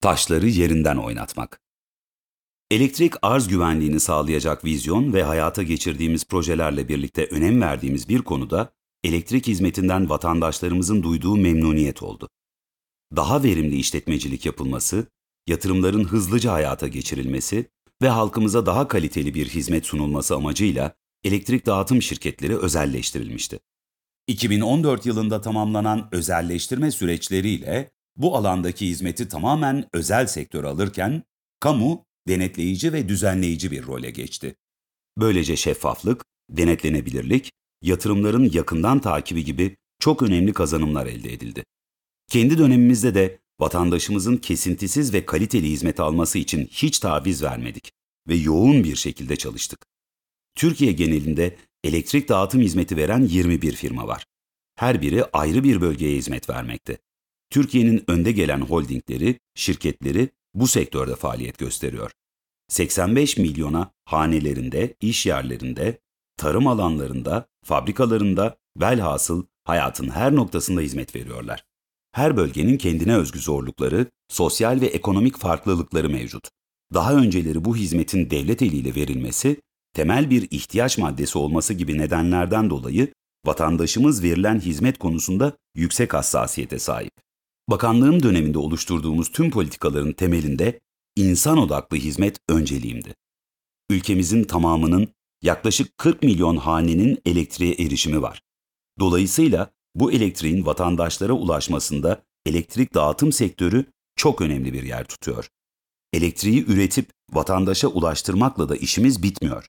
Taşları yerinden oynatmak. Elektrik arz güvenliğini sağlayacak vizyon ve hayata geçirdiğimiz projelerle birlikte önem verdiğimiz bir konuda elektrik hizmetinden vatandaşlarımızın duyduğu memnuniyet oldu. Daha verimli işletmecilik yapılması, yatırımların hızlıca hayata geçirilmesi ve halkımıza daha kaliteli bir hizmet sunulması amacıyla elektrik dağıtım şirketleri özelleştirilmişti. 2014 yılında tamamlanan özelleştirme süreçleriyle bu alandaki hizmeti tamamen özel sektör alırken, kamu denetleyici ve düzenleyici bir role geçti. Böylece şeffaflık, denetlenebilirlik, yatırımların yakından takibi gibi çok önemli kazanımlar elde edildi. Kendi dönemimizde de vatandaşımızın kesintisiz ve kaliteli hizmet alması için hiç taviz vermedik ve yoğun bir şekilde çalıştık. Türkiye genelinde elektrik dağıtım hizmeti veren 21 firma var. Her biri ayrı bir bölgeye hizmet vermekte. Türkiye'nin önde gelen holdingleri, şirketleri bu sektörde faaliyet gösteriyor. 85 milyona hanelerinde, iş yerlerinde, tarım alanlarında, fabrikalarında, velhasıl hayatın her noktasında hizmet veriyorlar. Her bölgenin kendine özgü zorlukları, sosyal ve ekonomik farklılıkları mevcut. Daha önceleri bu hizmetin devlet eliyle verilmesi, temel bir ihtiyaç maddesi olması gibi nedenlerden dolayı vatandaşımız verilen hizmet konusunda yüksek hassasiyete sahip. Bakanlığım döneminde oluşturduğumuz tüm politikaların temelinde insan odaklı hizmet önceliğimdi. Ülkemizin tamamının yaklaşık 40 milyon hanenin elektriğe erişimi var. Dolayısıyla bu elektriğin vatandaşlara ulaşmasında elektrik dağıtım sektörü çok önemli bir yer tutuyor. Elektriği üretip vatandaşa ulaştırmakla da işimiz bitmiyor.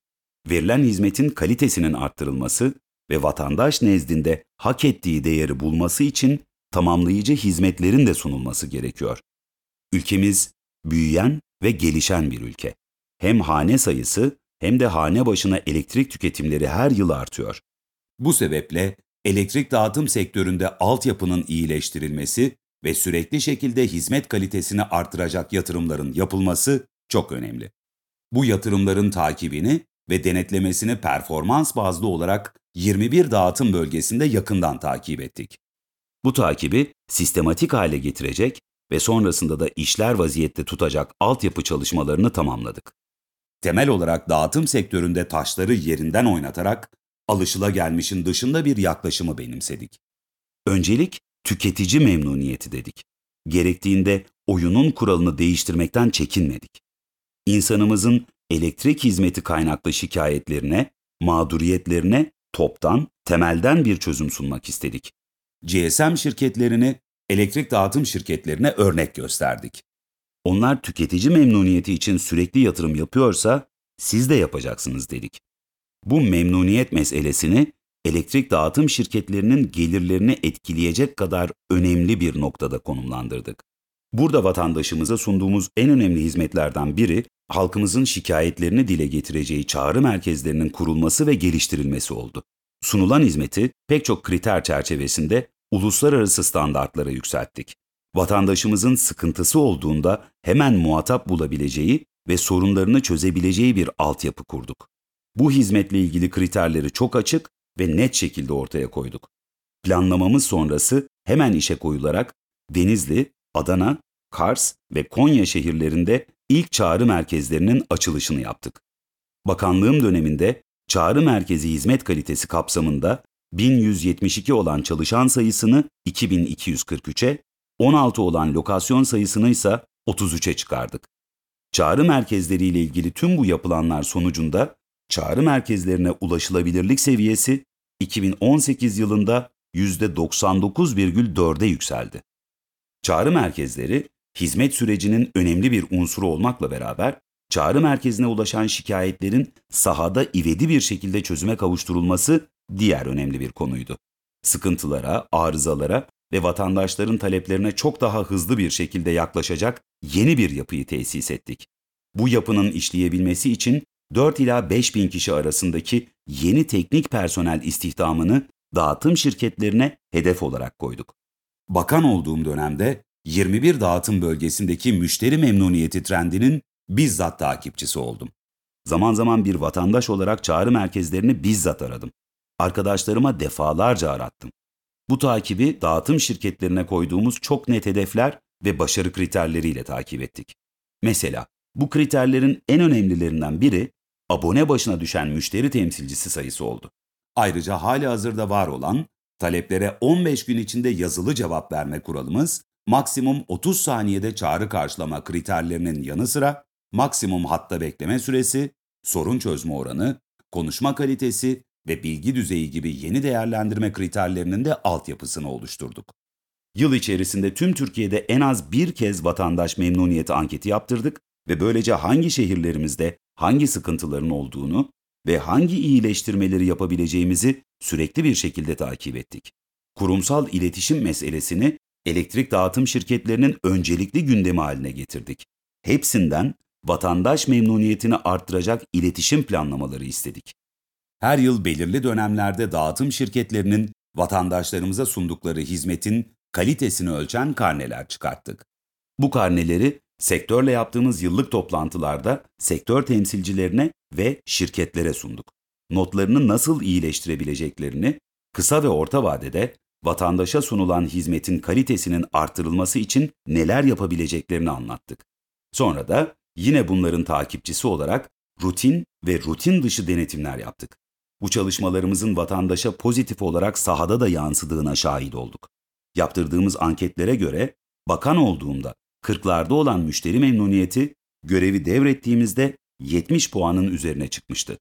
Verilen hizmetin kalitesinin arttırılması ve vatandaş nezdinde hak ettiği değeri bulması için tamamlayıcı hizmetlerin de sunulması gerekiyor. Ülkemiz büyüyen ve gelişen bir ülke. Hem hane sayısı hem de hane başına elektrik tüketimleri her yıl artıyor. Bu sebeple elektrik dağıtım sektöründe altyapının iyileştirilmesi ve sürekli şekilde hizmet kalitesini artıracak yatırımların yapılması çok önemli. Bu yatırımların takibini ve denetlemesini performans bazlı olarak 21 dağıtım bölgesinde yakından takip ettik. Bu takibi sistematik hale getirecek ve sonrasında da işler vaziyette tutacak altyapı çalışmalarını tamamladık. Temel olarak dağıtım sektöründe taşları yerinden oynatarak alışılagelmişin dışında bir yaklaşımı benimsedik. Öncelik tüketici memnuniyeti dedik. Gerektiğinde oyunun kuralını değiştirmekten çekinmedik. İnsanımızın elektrik hizmeti kaynaklı şikayetlerine, mağduriyetlerine toptan, temelden bir çözüm sunmak istedik. GSM şirketlerini elektrik dağıtım şirketlerine örnek gösterdik. Onlar tüketici memnuniyeti için sürekli yatırım yapıyorsa siz de yapacaksınız dedik. Bu memnuniyet meselesini elektrik dağıtım şirketlerinin gelirlerini etkileyecek kadar önemli bir noktada konumlandırdık. Burada vatandaşımıza sunduğumuz en önemli hizmetlerden biri halkımızın şikayetlerini dile getireceği çağrı merkezlerinin kurulması ve geliştirilmesi oldu. Sunulan hizmeti pek çok kriter çerçevesinde uluslararası standartlara yükselttik. Vatandaşımızın sıkıntısı olduğunda hemen muhatap bulabileceği ve sorunlarını çözebileceği bir altyapı kurduk. Bu hizmetle ilgili kriterleri çok açık ve net şekilde ortaya koyduk. Planlamamız sonrası hemen işe koyularak Denizli, Adana, Kars ve Konya şehirlerinde ilk çağrı merkezlerinin açılışını yaptık. Bakanlığım döneminde çağrı merkezi hizmet kalitesi kapsamında 1172 olan çalışan sayısını 2243'e, 16 olan lokasyon sayısını ise 33'e çıkardık. Çağrı merkezleriyle ilgili tüm bu yapılanlar sonucunda çağrı merkezlerine ulaşılabilirlik seviyesi 2018 yılında %99,4'e yükseldi. Çağrı merkezleri hizmet sürecinin önemli bir unsuru olmakla beraber çağrı merkezine ulaşan şikayetlerin sahada ivedi bir şekilde çözüme kavuşturulması diğer önemli bir konuydu. Sıkıntılara, arızalara ve vatandaşların taleplerine çok daha hızlı bir şekilde yaklaşacak yeni bir yapıyı tesis ettik. Bu yapının işleyebilmesi için 4 ila 5 bin kişi arasındaki yeni teknik personel istihdamını dağıtım şirketlerine hedef olarak koyduk. Bakan olduğum dönemde 21 dağıtım bölgesindeki müşteri memnuniyeti trendinin bizzat takipçisi oldum. Zaman zaman bir vatandaş olarak çağrı merkezlerini bizzat aradım. Arkadaşlarıma defalarca arattım. Bu takibi dağıtım şirketlerine koyduğumuz çok net hedefler ve başarı kriterleriyle takip ettik. Mesela bu kriterlerin en önemlilerinden biri abone başına düşen müşteri temsilcisi sayısı oldu. Ayrıca hali hazırda var olan taleplere 15 gün içinde yazılı cevap verme kuralımız, maksimum 30 saniyede çağrı karşılama kriterlerinin yanı sıra maksimum hatta bekleme süresi, sorun çözme oranı, konuşma kalitesi ve bilgi düzeyi gibi yeni değerlendirme kriterlerinin de altyapısını oluşturduk. Yıl içerisinde tüm Türkiye'de en az bir kez vatandaş memnuniyeti anketi yaptırdık ve böylece hangi şehirlerimizde hangi sıkıntıların olduğunu ve hangi iyileştirmeleri yapabileceğimizi sürekli bir şekilde takip ettik. Kurumsal iletişim meselesini elektrik dağıtım şirketlerinin öncelikli gündemi haline getirdik. Hepsinden vatandaş memnuniyetini arttıracak iletişim planlamaları istedik. Her yıl belirli dönemlerde dağıtım şirketlerinin vatandaşlarımıza sundukları hizmetin kalitesini ölçen karneler çıkarttık. Bu karneleri sektörle yaptığımız yıllık toplantılarda sektör temsilcilerine ve şirketlere sunduk. Notlarını nasıl iyileştirebileceklerini, kısa ve orta vadede vatandaşa sunulan hizmetin kalitesinin artırılması için neler yapabileceklerini anlattık. Sonra da yine bunların takipçisi olarak rutin ve rutin dışı denetimler yaptık. Bu çalışmalarımızın vatandaşa pozitif olarak sahada da yansıdığına şahit olduk. Yaptırdığımız anketlere göre bakan olduğumda 40'larda olan müşteri memnuniyeti görevi devrettiğimizde 70 puanın üzerine çıkmıştı.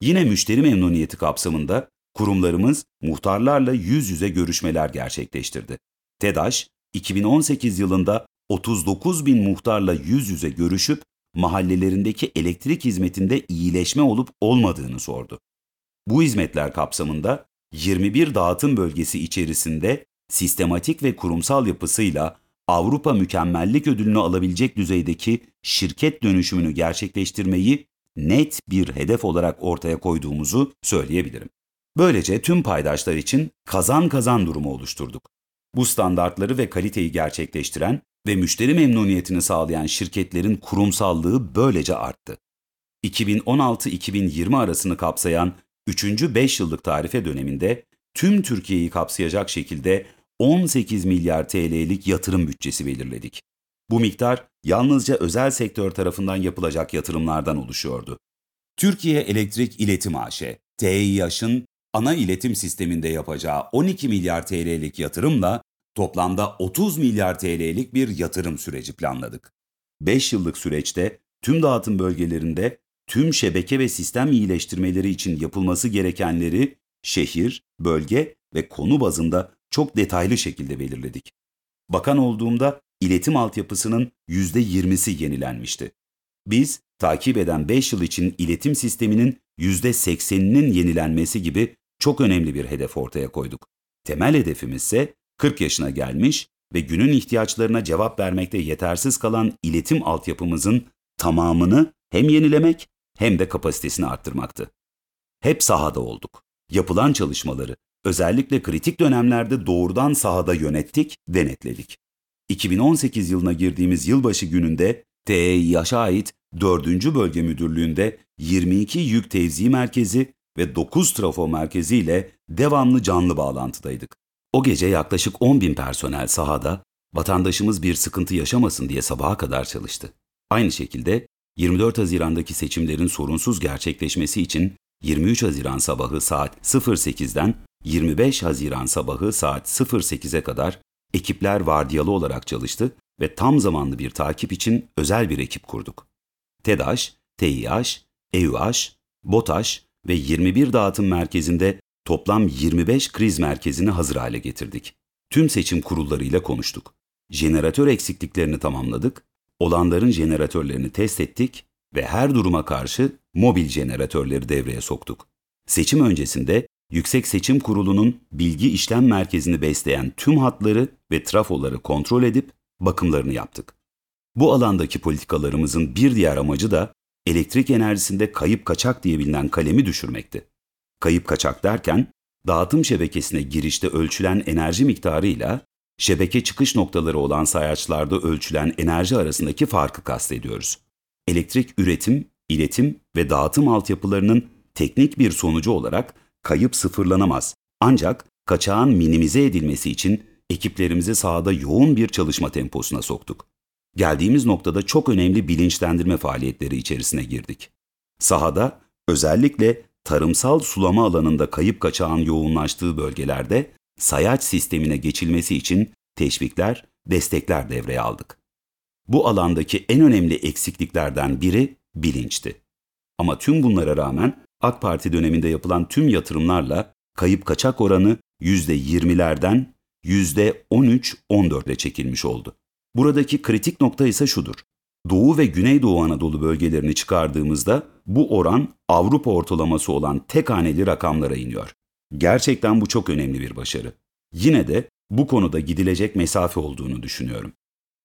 Yine müşteri memnuniyeti kapsamında kurumlarımız muhtarlarla yüz yüze görüşmeler gerçekleştirdi. TEDAŞ, 2018 yılında 39 bin muhtarla yüz yüze görüşüp mahallelerindeki elektrik hizmetinde iyileşme olup olmadığını sordu. Bu hizmetler kapsamında 21 dağıtım bölgesi içerisinde sistematik ve kurumsal yapısıyla Avrupa Mükemmellik Ödülünü alabilecek düzeydeki şirket dönüşümünü gerçekleştirmeyi net bir hedef olarak ortaya koyduğumuzu söyleyebilirim. Böylece tüm paydaşlar için kazan kazan durumu oluşturduk. Bu standartları ve kaliteyi gerçekleştiren ve müşteri memnuniyetini sağlayan şirketlerin kurumsallığı böylece arttı. 2016-2020 arasını kapsayan 3. 5 yıllık tarife döneminde tüm Türkiye'yi kapsayacak şekilde 18 milyar TL'lik yatırım bütçesi belirledik. Bu miktar yalnızca özel sektör tarafından yapılacak yatırımlardan oluşuyordu. Türkiye Elektrik İletim AŞ, TİH'ın ana iletim sisteminde yapacağı 12 milyar TL'lik yatırımla toplamda 30 milyar TL'lik bir yatırım süreci planladık. 5 yıllık süreçte tüm dağıtım bölgelerinde tüm şebeke ve sistem iyileştirmeleri için yapılması gerekenleri şehir, bölge ve konu bazında çok detaylı şekilde belirledik. Bakan olduğumda iletim altyapısının %20'si yenilenmişti. Biz takip eden 5 yıl için iletim sisteminin %80'inin yenilenmesi gibi çok önemli bir hedef ortaya koyduk. Temel hedefimiz ise 40 yaşına gelmiş ve günün ihtiyaçlarına cevap vermekte yetersiz kalan iletim altyapımızın tamamını hem yenilemek hem de kapasitesini arttırmaktı. Hep sahada olduk. Yapılan çalışmaları özellikle kritik dönemlerde doğrudan sahada yönettik, denetledik. 2018 yılına girdiğimiz yılbaşı gününde TEİH'a ait 4. Bölge Müdürlüğü'nde 22 yük tevzi merkezi ve 9 trafo merkezi ile devamlı canlı bağlantıdaydık. O gece yaklaşık 10 bin personel sahada vatandaşımız bir sıkıntı yaşamasın diye sabaha kadar çalıştı. Aynı şekilde 24 Haziran'daki seçimlerin sorunsuz gerçekleşmesi için 23 Haziran sabahı saat 08'den 25 Haziran sabahı saat 08'e kadar ekipler vardiyalı olarak çalıştı ve tam zamanlı bir takip için özel bir ekip kurduk. TEDAŞ, TİH, EÜH, BOTAŞ ve 21 dağıtım merkezinde toplam 25 kriz merkezini hazır hale getirdik. Tüm seçim kurullarıyla konuştuk. Jeneratör eksikliklerini tamamladık, olanların jeneratörlerini test ettik ve her duruma karşı mobil jeneratörleri devreye soktuk. Seçim öncesinde Yüksek Seçim Kurulu'nun bilgi işlem merkezini besleyen tüm hatları ve trafoları kontrol edip bakımlarını yaptık. Bu alandaki politikalarımızın bir diğer amacı da elektrik enerjisinde kayıp kaçak diye bilinen kalemi düşürmekti. Kayıp kaçak derken dağıtım şebekesine girişte ölçülen enerji miktarıyla şebeke çıkış noktaları olan sayaçlarda ölçülen enerji arasındaki farkı kastediyoruz. Elektrik üretim, iletim ve dağıtım altyapılarının teknik bir sonucu olarak kayıp sıfırlanamaz. Ancak kaçağın minimize edilmesi için ekiplerimizi sahada yoğun bir çalışma temposuna soktuk. Geldiğimiz noktada çok önemli bilinçlendirme faaliyetleri içerisine girdik. Sahada özellikle tarımsal sulama alanında kayıp kaçağın yoğunlaştığı bölgelerde sayaç sistemine geçilmesi için teşvikler, destekler devreye aldık. Bu alandaki en önemli eksikliklerden biri bilinçti. Ama tüm bunlara rağmen AK Parti döneminde yapılan tüm yatırımlarla kayıp kaçak oranı %20'lerden %13-14'e çekilmiş oldu. Buradaki kritik nokta ise şudur. Doğu ve Güneydoğu Anadolu bölgelerini çıkardığımızda bu oran Avrupa ortalaması olan tek haneli rakamlara iniyor. Gerçekten bu çok önemli bir başarı. Yine de bu konuda gidilecek mesafe olduğunu düşünüyorum.